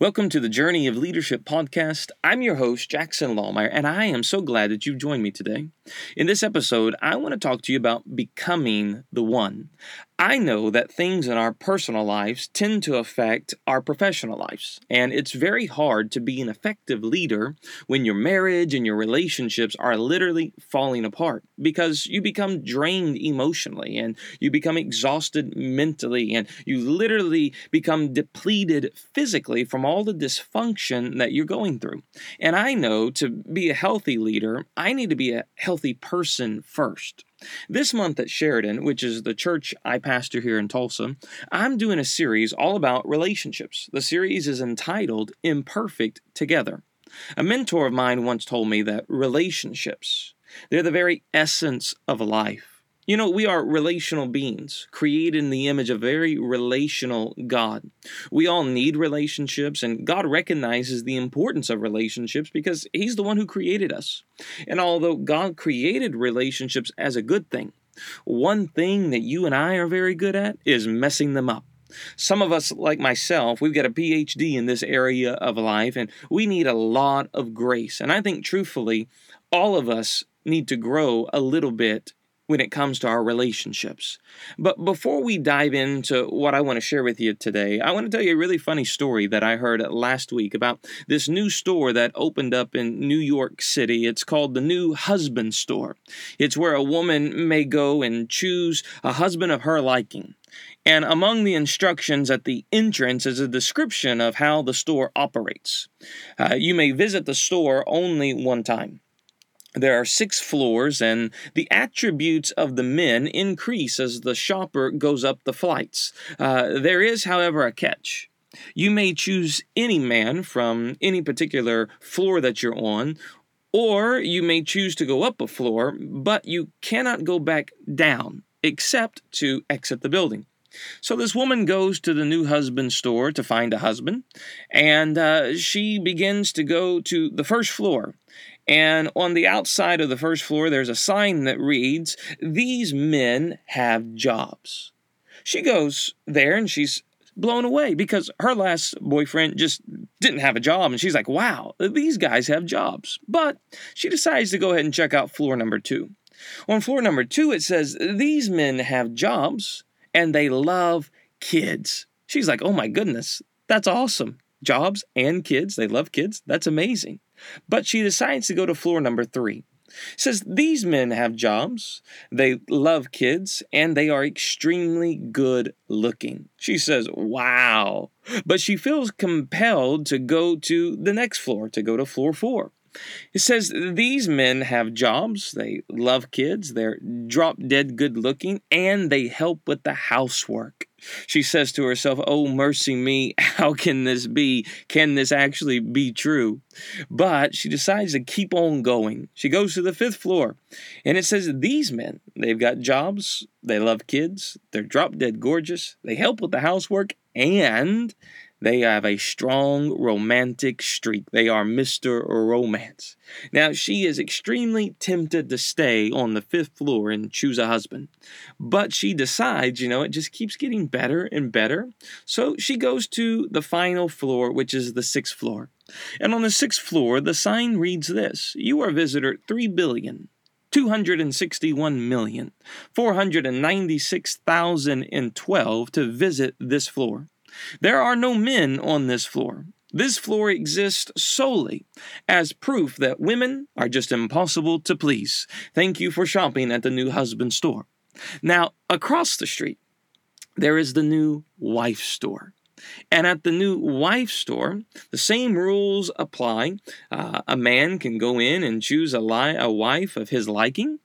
Welcome to the Journey of Leadership podcast. I'm your host, Jackson Lahmeyer, and I am so glad that you've joined me today. In this episode, I want to talk to you about becoming the one. I know that things in our personal lives tend to affect our professional lives, and it's very hard to be an effective leader when your marriage and your relationships are literally falling apart because you become drained emotionally and you become exhausted mentally and you literally become depleted physically from all the dysfunction that you're going through. And I know to be a healthy leader, I need to be a healthy person first. This month at Sheridan, which is the church I pastor here in Tulsa, I'm doing a series all about relationships. The series is entitled Imperfect Together. A mentor of mine once told me that relationships, they're the very essence of life. You know, we are relational beings, created in the image of very relational God. We all need relationships, and God recognizes the importance of relationships because He's the one who created us. And although God created relationships as a good thing, one thing that you and I are very good at is messing them up. Some of us, like myself, we've got a PhD in this area of life, and we need a lot of grace. And I think, truthfully, all of us need to grow a little bit when it comes to our relationships. But before we dive into what I want to share with you today, I want to tell you a really funny story that I heard last week about this new store that opened up in New York City. It's called the New Husband Store. It's where a woman may go and choose a husband of her liking. And among the instructions at the entrance is a description of how the store operates. Uh, you may visit the store only one time. There are six floors, and the attributes of the men increase as the shopper goes up the flights. Uh, there is, however, a catch. You may choose any man from any particular floor that you're on, or you may choose to go up a floor, but you cannot go back down except to exit the building. So this woman goes to the new husband store to find a husband, and uh, she begins to go to the first floor. And on the outside of the first floor, there's a sign that reads, These men have jobs. She goes there and she's blown away because her last boyfriend just didn't have a job. And she's like, wow, these guys have jobs. But she decides to go ahead and check out floor number two. On floor number two, it says, These men have jobs and they love kids. She's like, oh my goodness, that's awesome. Jobs and kids, they love kids. That's amazing. But she decides to go to floor number three. Says these men have jobs, they love kids, and they are extremely good looking. She says, Wow. But she feels compelled to go to the next floor, to go to floor four. It says these men have jobs, they love kids, they're drop dead good looking, and they help with the housework. She says to herself, Oh, mercy me, how can this be? Can this actually be true? But she decides to keep on going. She goes to the fifth floor, and it says, These men, they've got jobs, they love kids, they're drop dead gorgeous, they help with the housework, and they have a strong romantic streak. They are Mr. Romance. Now, she is extremely tempted to stay on the fifth floor and choose a husband. But she decides, you know, it just keeps getting better and better. So she goes to the final floor, which is the sixth floor. And on the sixth floor, the sign reads this You are visitor 3 billion. 261 million 496,012 to visit this floor. There are no men on this floor. This floor exists solely as proof that women are just impossible to please. Thank you for shopping at the new husband store. Now, across the street, there is the new wife store. And at the new wife store, the same rules apply. Uh, a man can go in and choose a, li- a wife of his liking,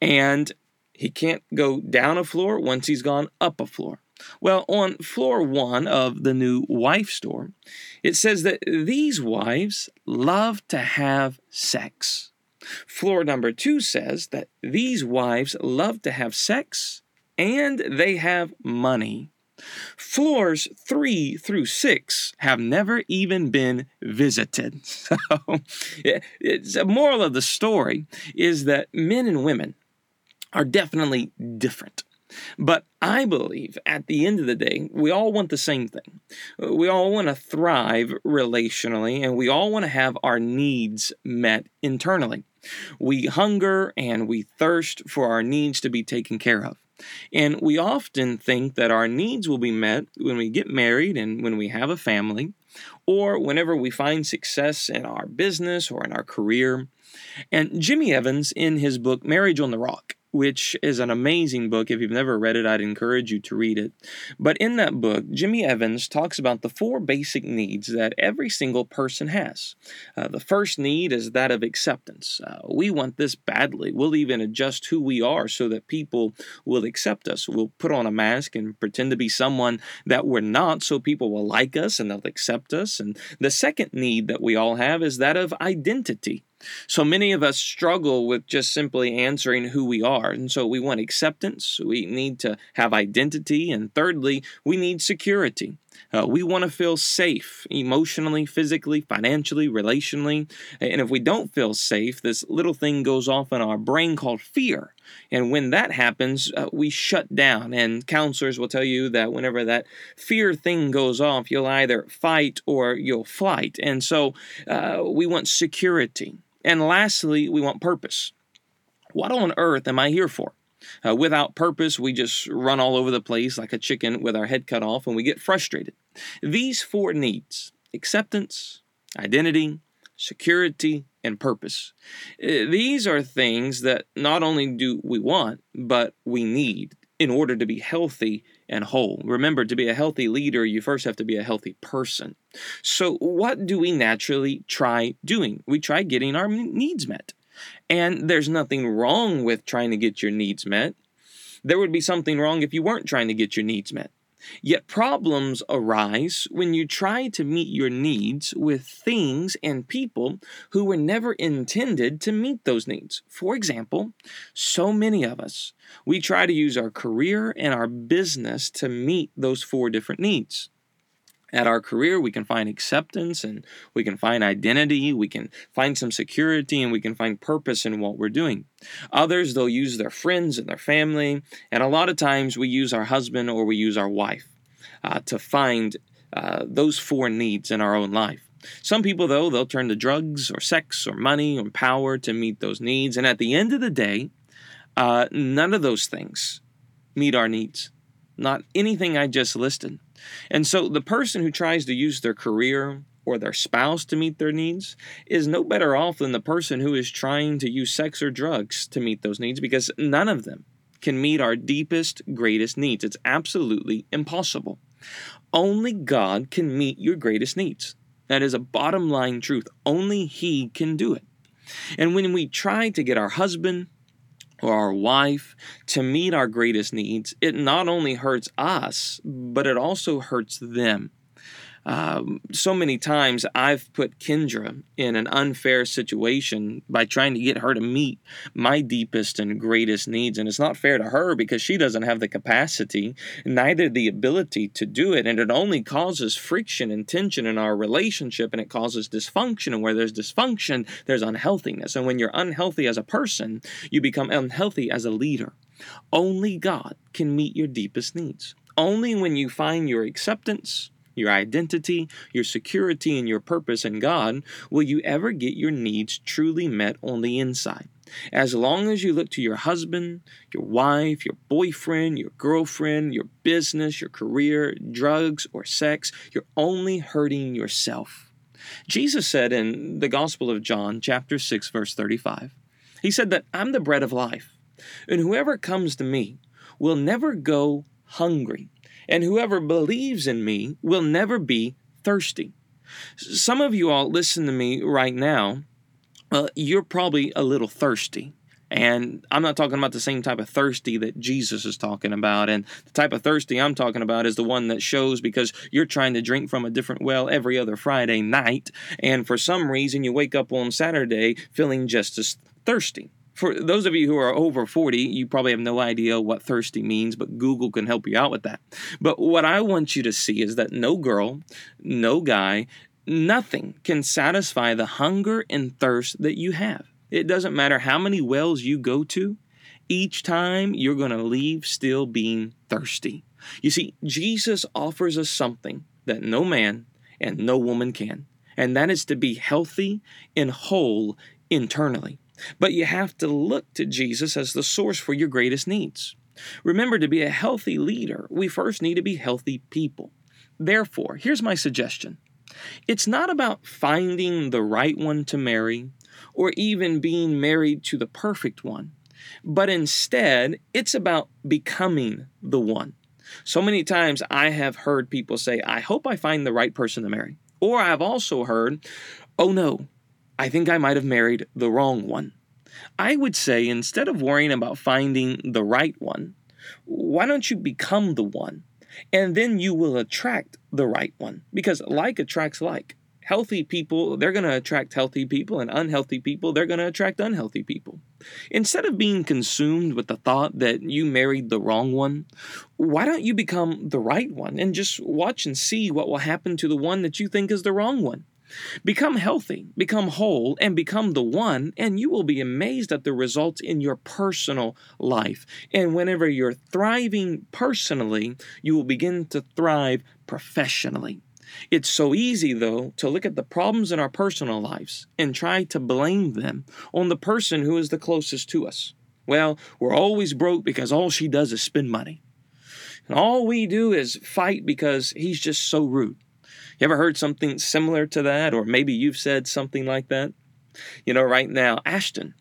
and he can't go down a floor once he's gone up a floor. Well, on floor one of the new wife store, it says that these wives love to have sex. Floor number two says that these wives love to have sex and they have money. Floors three through six have never even been visited. So, it's a moral of the story is that men and women are definitely different. But I believe at the end of the day, we all want the same thing. We all want to thrive relationally, and we all want to have our needs met internally. We hunger and we thirst for our needs to be taken care of. And we often think that our needs will be met when we get married and when we have a family, or whenever we find success in our business or in our career. And Jimmy Evans, in his book Marriage on the Rock, which is an amazing book. If you've never read it, I'd encourage you to read it. But in that book, Jimmy Evans talks about the four basic needs that every single person has. Uh, the first need is that of acceptance. Uh, we want this badly. We'll even adjust who we are so that people will accept us. We'll put on a mask and pretend to be someone that we're not so people will like us and they'll accept us. And the second need that we all have is that of identity. So many of us struggle with just simply answering who we are. And so we want acceptance, we need to have identity, and thirdly, we need security. Uh, we want to feel safe emotionally, physically, financially, relationally. And if we don't feel safe, this little thing goes off in our brain called fear. And when that happens, uh, we shut down. And counselors will tell you that whenever that fear thing goes off, you'll either fight or you'll flight. And so uh, we want security. And lastly, we want purpose. What on earth am I here for? Uh, without purpose, we just run all over the place like a chicken with our head cut off and we get frustrated. These four needs acceptance, identity, security, and purpose. Uh, these are things that not only do we want, but we need in order to be healthy and whole. Remember, to be a healthy leader, you first have to be a healthy person. So, what do we naturally try doing? We try getting our needs met. And there's nothing wrong with trying to get your needs met. There would be something wrong if you weren't trying to get your needs met. Yet problems arise when you try to meet your needs with things and people who were never intended to meet those needs. For example, so many of us, we try to use our career and our business to meet those four different needs at our career, we can find acceptance and we can find identity, we can find some security, and we can find purpose in what we're doing. Others, they'll use their friends and their family, and a lot of times we use our husband or we use our wife uh, to find uh, those four needs in our own life. Some people, though, they'll turn to drugs or sex or money or power to meet those needs, and at the end of the day, uh, none of those things meet our needs. Not anything I just listed. And so the person who tries to use their career or their spouse to meet their needs is no better off than the person who is trying to use sex or drugs to meet those needs because none of them can meet our deepest, greatest needs. It's absolutely impossible. Only God can meet your greatest needs. That is a bottom line truth. Only He can do it. And when we try to get our husband, or our wife to meet our greatest needs, it not only hurts us, but it also hurts them. Um, so many times I've put Kendra in an unfair situation by trying to get her to meet my deepest and greatest needs. And it's not fair to her because she doesn't have the capacity, neither the ability to do it. And it only causes friction and tension in our relationship and it causes dysfunction. And where there's dysfunction, there's unhealthiness. And when you're unhealthy as a person, you become unhealthy as a leader. Only God can meet your deepest needs. Only when you find your acceptance, your identity, your security, and your purpose in God, will you ever get your needs truly met on the inside. As long as you look to your husband, your wife, your boyfriend, your girlfriend, your business, your career, drugs, or sex, you're only hurting yourself. Jesus said in the Gospel of John, chapter 6, verse 35, He said that I'm the bread of life, and whoever comes to me will never go hungry and whoever believes in me will never be thirsty. Some of you all listen to me right now, uh, you're probably a little thirsty. And I'm not talking about the same type of thirsty that Jesus is talking about. And the type of thirsty I'm talking about is the one that shows because you're trying to drink from a different well every other Friday night. And for some reason, you wake up on Saturday feeling just as thirsty for those of you who are over 40, you probably have no idea what thirsty means, but Google can help you out with that. But what I want you to see is that no girl, no guy, nothing can satisfy the hunger and thirst that you have. It doesn't matter how many wells you go to, each time you're going to leave still being thirsty. You see, Jesus offers us something that no man and no woman can, and that is to be healthy and whole internally. But you have to look to Jesus as the source for your greatest needs. Remember, to be a healthy leader, we first need to be healthy people. Therefore, here's my suggestion it's not about finding the right one to marry or even being married to the perfect one, but instead, it's about becoming the one. So many times I have heard people say, I hope I find the right person to marry. Or I've also heard, oh no, I think I might have married the wrong one. I would say instead of worrying about finding the right one, why don't you become the one? And then you will attract the right one because like attracts like. Healthy people, they're going to attract healthy people, and unhealthy people, they're going to attract unhealthy people. Instead of being consumed with the thought that you married the wrong one, why don't you become the right one and just watch and see what will happen to the one that you think is the wrong one? Become healthy, become whole, and become the one, and you will be amazed at the results in your personal life. And whenever you're thriving personally, you will begin to thrive professionally. It's so easy, though, to look at the problems in our personal lives and try to blame them on the person who is the closest to us. Well, we're always broke because all she does is spend money. And all we do is fight because he's just so rude. You ever heard something similar to that? Or maybe you've said something like that? You know, right now, Ashton,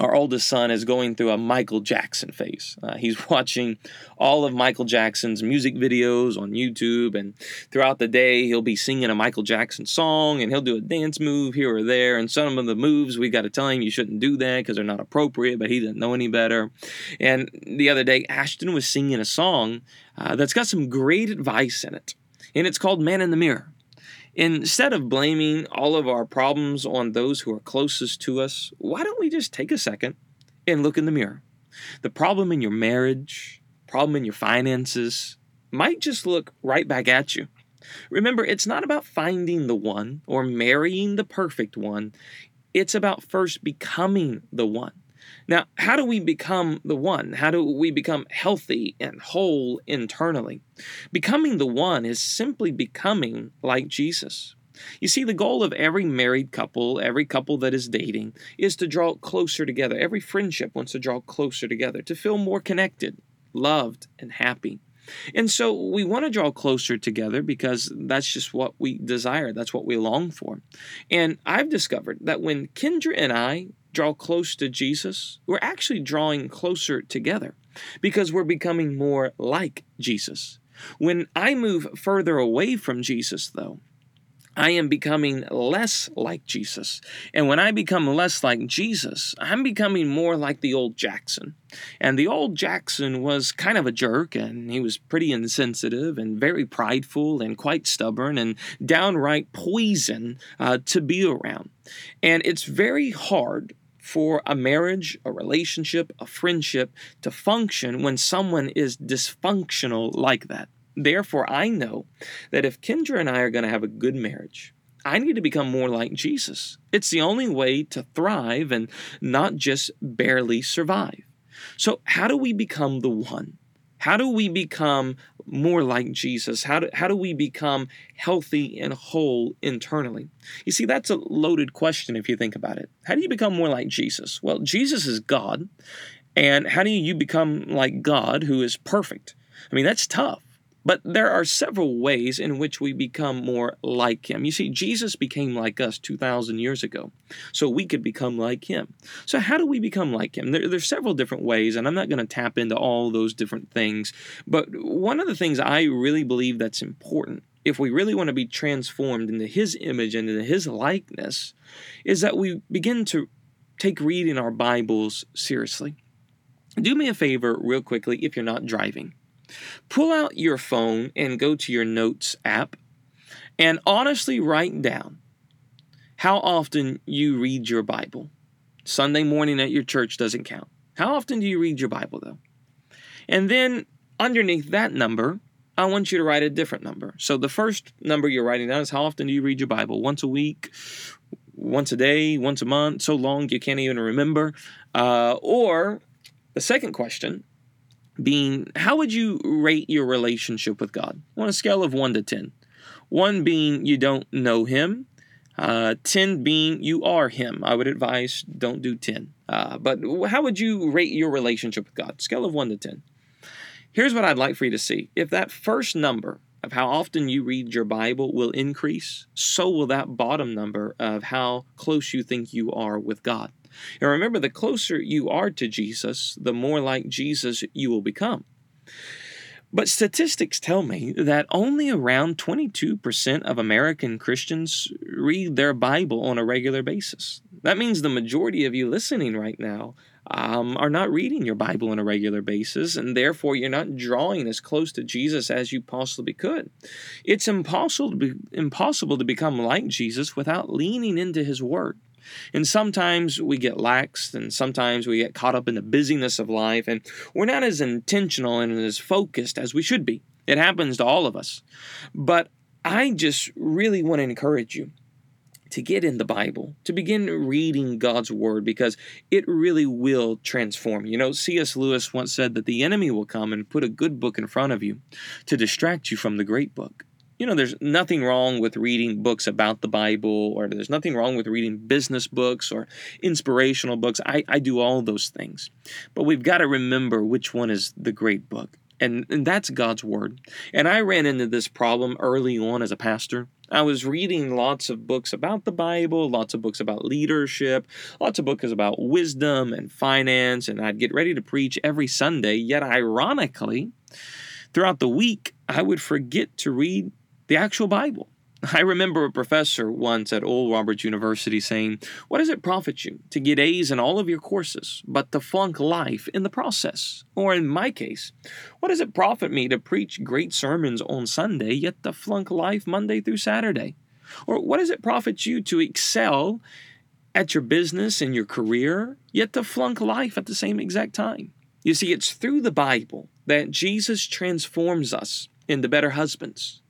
our oldest son is going through a Michael Jackson phase. Uh, he's watching all of Michael Jackson's music videos on YouTube, and throughout the day, he'll be singing a Michael Jackson song and he'll do a dance move here or there. And some of the moves we got to tell him you shouldn't do that because they're not appropriate, but he doesn't know any better. And the other day, Ashton was singing a song uh, that's got some great advice in it, and it's called Man in the Mirror. Instead of blaming all of our problems on those who are closest to us, why don't we just take a second and look in the mirror? The problem in your marriage, problem in your finances, might just look right back at you. Remember, it's not about finding the one or marrying the perfect one. It's about first becoming the one. Now, how do we become the one? How do we become healthy and whole internally? Becoming the one is simply becoming like Jesus. You see, the goal of every married couple, every couple that is dating, is to draw closer together. Every friendship wants to draw closer together, to feel more connected, loved, and happy. And so we want to draw closer together because that's just what we desire. That's what we long for. And I've discovered that when Kendra and I draw close to Jesus, we're actually drawing closer together because we're becoming more like Jesus. When I move further away from Jesus, though, I am becoming less like Jesus. And when I become less like Jesus, I'm becoming more like the old Jackson. And the old Jackson was kind of a jerk, and he was pretty insensitive and very prideful and quite stubborn and downright poison uh, to be around. And it's very hard for a marriage, a relationship, a friendship to function when someone is dysfunctional like that. Therefore, I know that if Kendra and I are going to have a good marriage, I need to become more like Jesus. It's the only way to thrive and not just barely survive. So, how do we become the one? How do we become more like Jesus? How do, how do we become healthy and whole internally? You see, that's a loaded question if you think about it. How do you become more like Jesus? Well, Jesus is God. And how do you become like God who is perfect? I mean, that's tough. But there are several ways in which we become more like him. You see, Jesus became like us 2,000 years ago, so we could become like him. So, how do we become like him? There, there's several different ways, and I'm not going to tap into all those different things. But one of the things I really believe that's important, if we really want to be transformed into his image and into his likeness, is that we begin to take reading our Bibles seriously. Do me a favor, real quickly, if you're not driving Pull out your phone and go to your notes app and honestly write down how often you read your Bible. Sunday morning at your church doesn't count. How often do you read your Bible, though? And then underneath that number, I want you to write a different number. So the first number you're writing down is how often do you read your Bible? Once a week, once a day, once a month, so long you can't even remember. Uh, or The second question being, how would you rate your relationship with God on a scale of 1 to 10? 1 being you don't know Him, uh, 10 being you are Him. I would advise don't do 10. Uh, but how would you rate your relationship with God? Scale of 1 to 10. Here's what I'd like for you to see. If that first number of how often you read your Bible will increase, so will that bottom number of how close you think you are with God. And remember, the closer you are to Jesus, the more like Jesus you will become. But statistics tell me that only around 22% of American Christians read their Bible on a regular basis. That means the majority of you listening right now um, are not reading your Bible on a regular basis, and therefore you're not drawing as close to Jesus as you possibly could. It's impossible to be, impossible to become like Jesus without leaning into His Word. And sometimes we get lax, and sometimes we get caught up in the busyness of life, and we're not as intentional and as focused as we should be. It happens to all of us. But I just really want to encourage you to get in the Bible, to begin reading God's Word, because it really will transform. You know, C.S. Lewis once said that the enemy will come and put a good book in front of you to distract you from the great book you know, there's nothing wrong with reading books about the Bible, or there's nothing wrong with reading business books or inspirational books. I, I do all those things. But we've got to remember which one is the great book. And, and that's God's Word. And I ran into this problem early on as a pastor. I was reading lots of books about the Bible, lots of books about leadership, lots of books about wisdom and finance, and I'd get ready to preach every Sunday. Yet, ironically, throughout the week, I would forget to read the actual Bible. I remember a professor once at Oral Roberts University saying, What does it profit you to get A's in all of your courses, but to flunk life in the process? Or in my case, what does it profit me to preach great sermons on Sunday, yet to flunk life Monday through Saturday? Or what does it profit you to excel at your business and your career, yet to flunk life at the same exact time? You see, it's through the Bible that Jesus transforms us into better husbands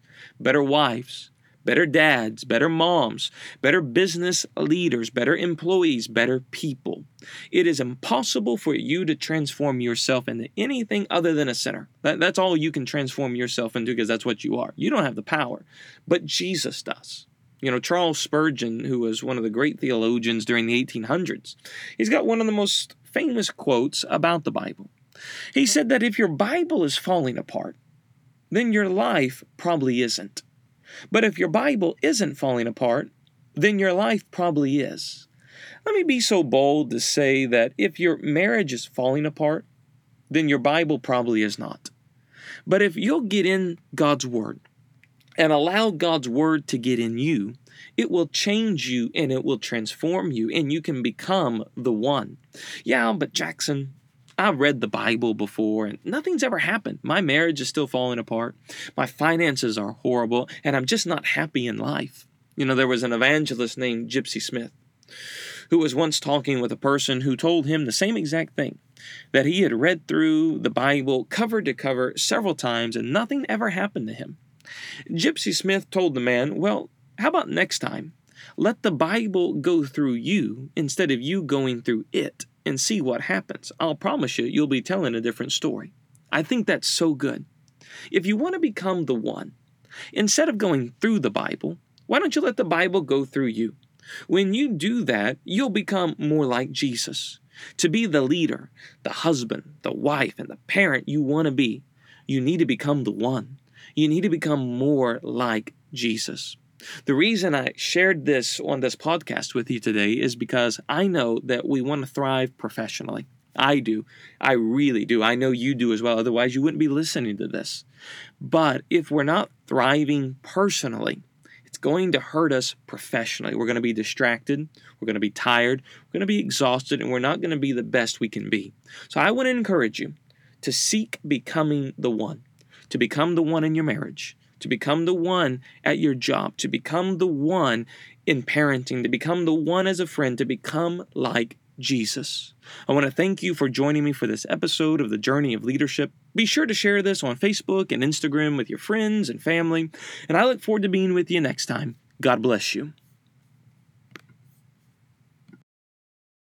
better wives, better dads, better moms, better business leaders, better employees, better people. It is impossible for you to transform yourself into anything other than a sinner. That, that's all you can transform yourself into because that's what you are. You don't have the power, but Jesus does. You know, Charles Spurgeon, who was one of the great theologians during the 1800s, he's got one of the most famous quotes about the Bible. He said that if your Bible is falling apart, then your life probably isn't. But if your Bible isn't falling apart, then your life probably is. Let me be so bold to say that if your marriage is falling apart, then your Bible probably is not. But if you'll get in God's Word and allow God's Word to get in you, it will change you and it will transform you, and you can become the one. Yeah, but Jackson, I've read the Bible before and nothing's ever happened. My marriage is still falling apart. My finances are horrible and I'm just not happy in life. You know, there was an evangelist named Gypsy Smith who was once talking with a person who told him the same exact thing that he had read through the Bible cover to cover several times and nothing ever happened to him. Gypsy Smith told the man, Well, how about next time? Let the Bible go through you instead of you going through it and see what happens. I'll promise you, you'll be telling a different story. I think that's so good. If you want to become the one, instead of going through the Bible, why don't you let the Bible go through you? When you do that, you'll become more like Jesus. To be the leader, the husband, the wife, and the parent you want to be, you need to become the one. You need to become more like Jesus. The reason I shared this on this podcast with you today is because I know that we want to thrive professionally. I do. I really do. I know you do as well. Otherwise, you wouldn't be listening to this. But if we're not thriving personally, it's going to hurt us professionally. We're going to be distracted. We're going to be tired. We're going to be exhausted, and we're not going to be the best we can be. So I want to encourage you to seek becoming the one, to become the one in your marriage, to become the one at your job, to become the one in parenting, to become the one as a friend, to become like Jesus. I want to thank you for joining me for this episode of the Journey of Leadership. Be sure to share this on Facebook and Instagram with your friends and family, and I look forward to being with you next time. God bless you.